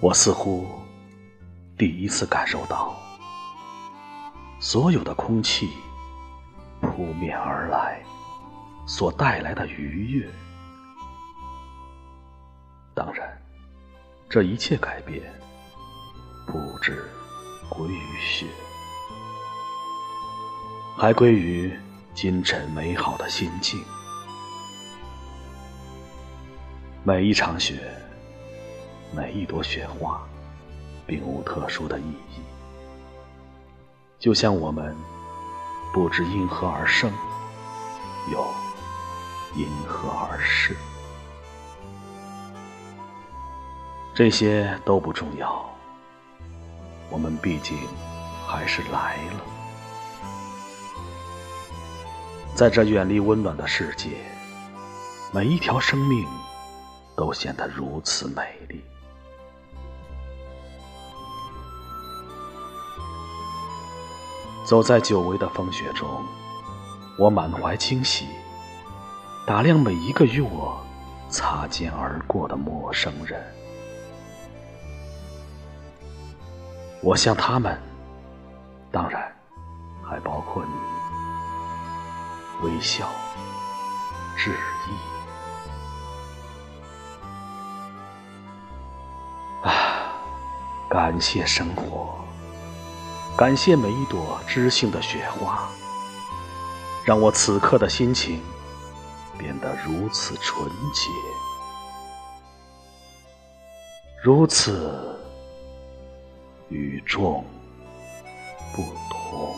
我似乎第一次感受到，所有的空气扑面而来所带来的愉悦。当然，这一切改变不止归于雪，还归于今晨美好的心境。每一场雪，每一朵雪花，并无特殊的意义，就像我们不知因何而生，又因何而逝。这些都不重要，我们毕竟还是来了。在这远离温暖的世界，每一条生命都显得如此美丽。走在久违的风雪中，我满怀惊喜，打量每一个与我擦肩而过的陌生人。我向他们，当然还包括你，微笑致意。啊，感谢生活，感谢每一朵知性的雪花，让我此刻的心情变得如此纯洁，如此。与众不同。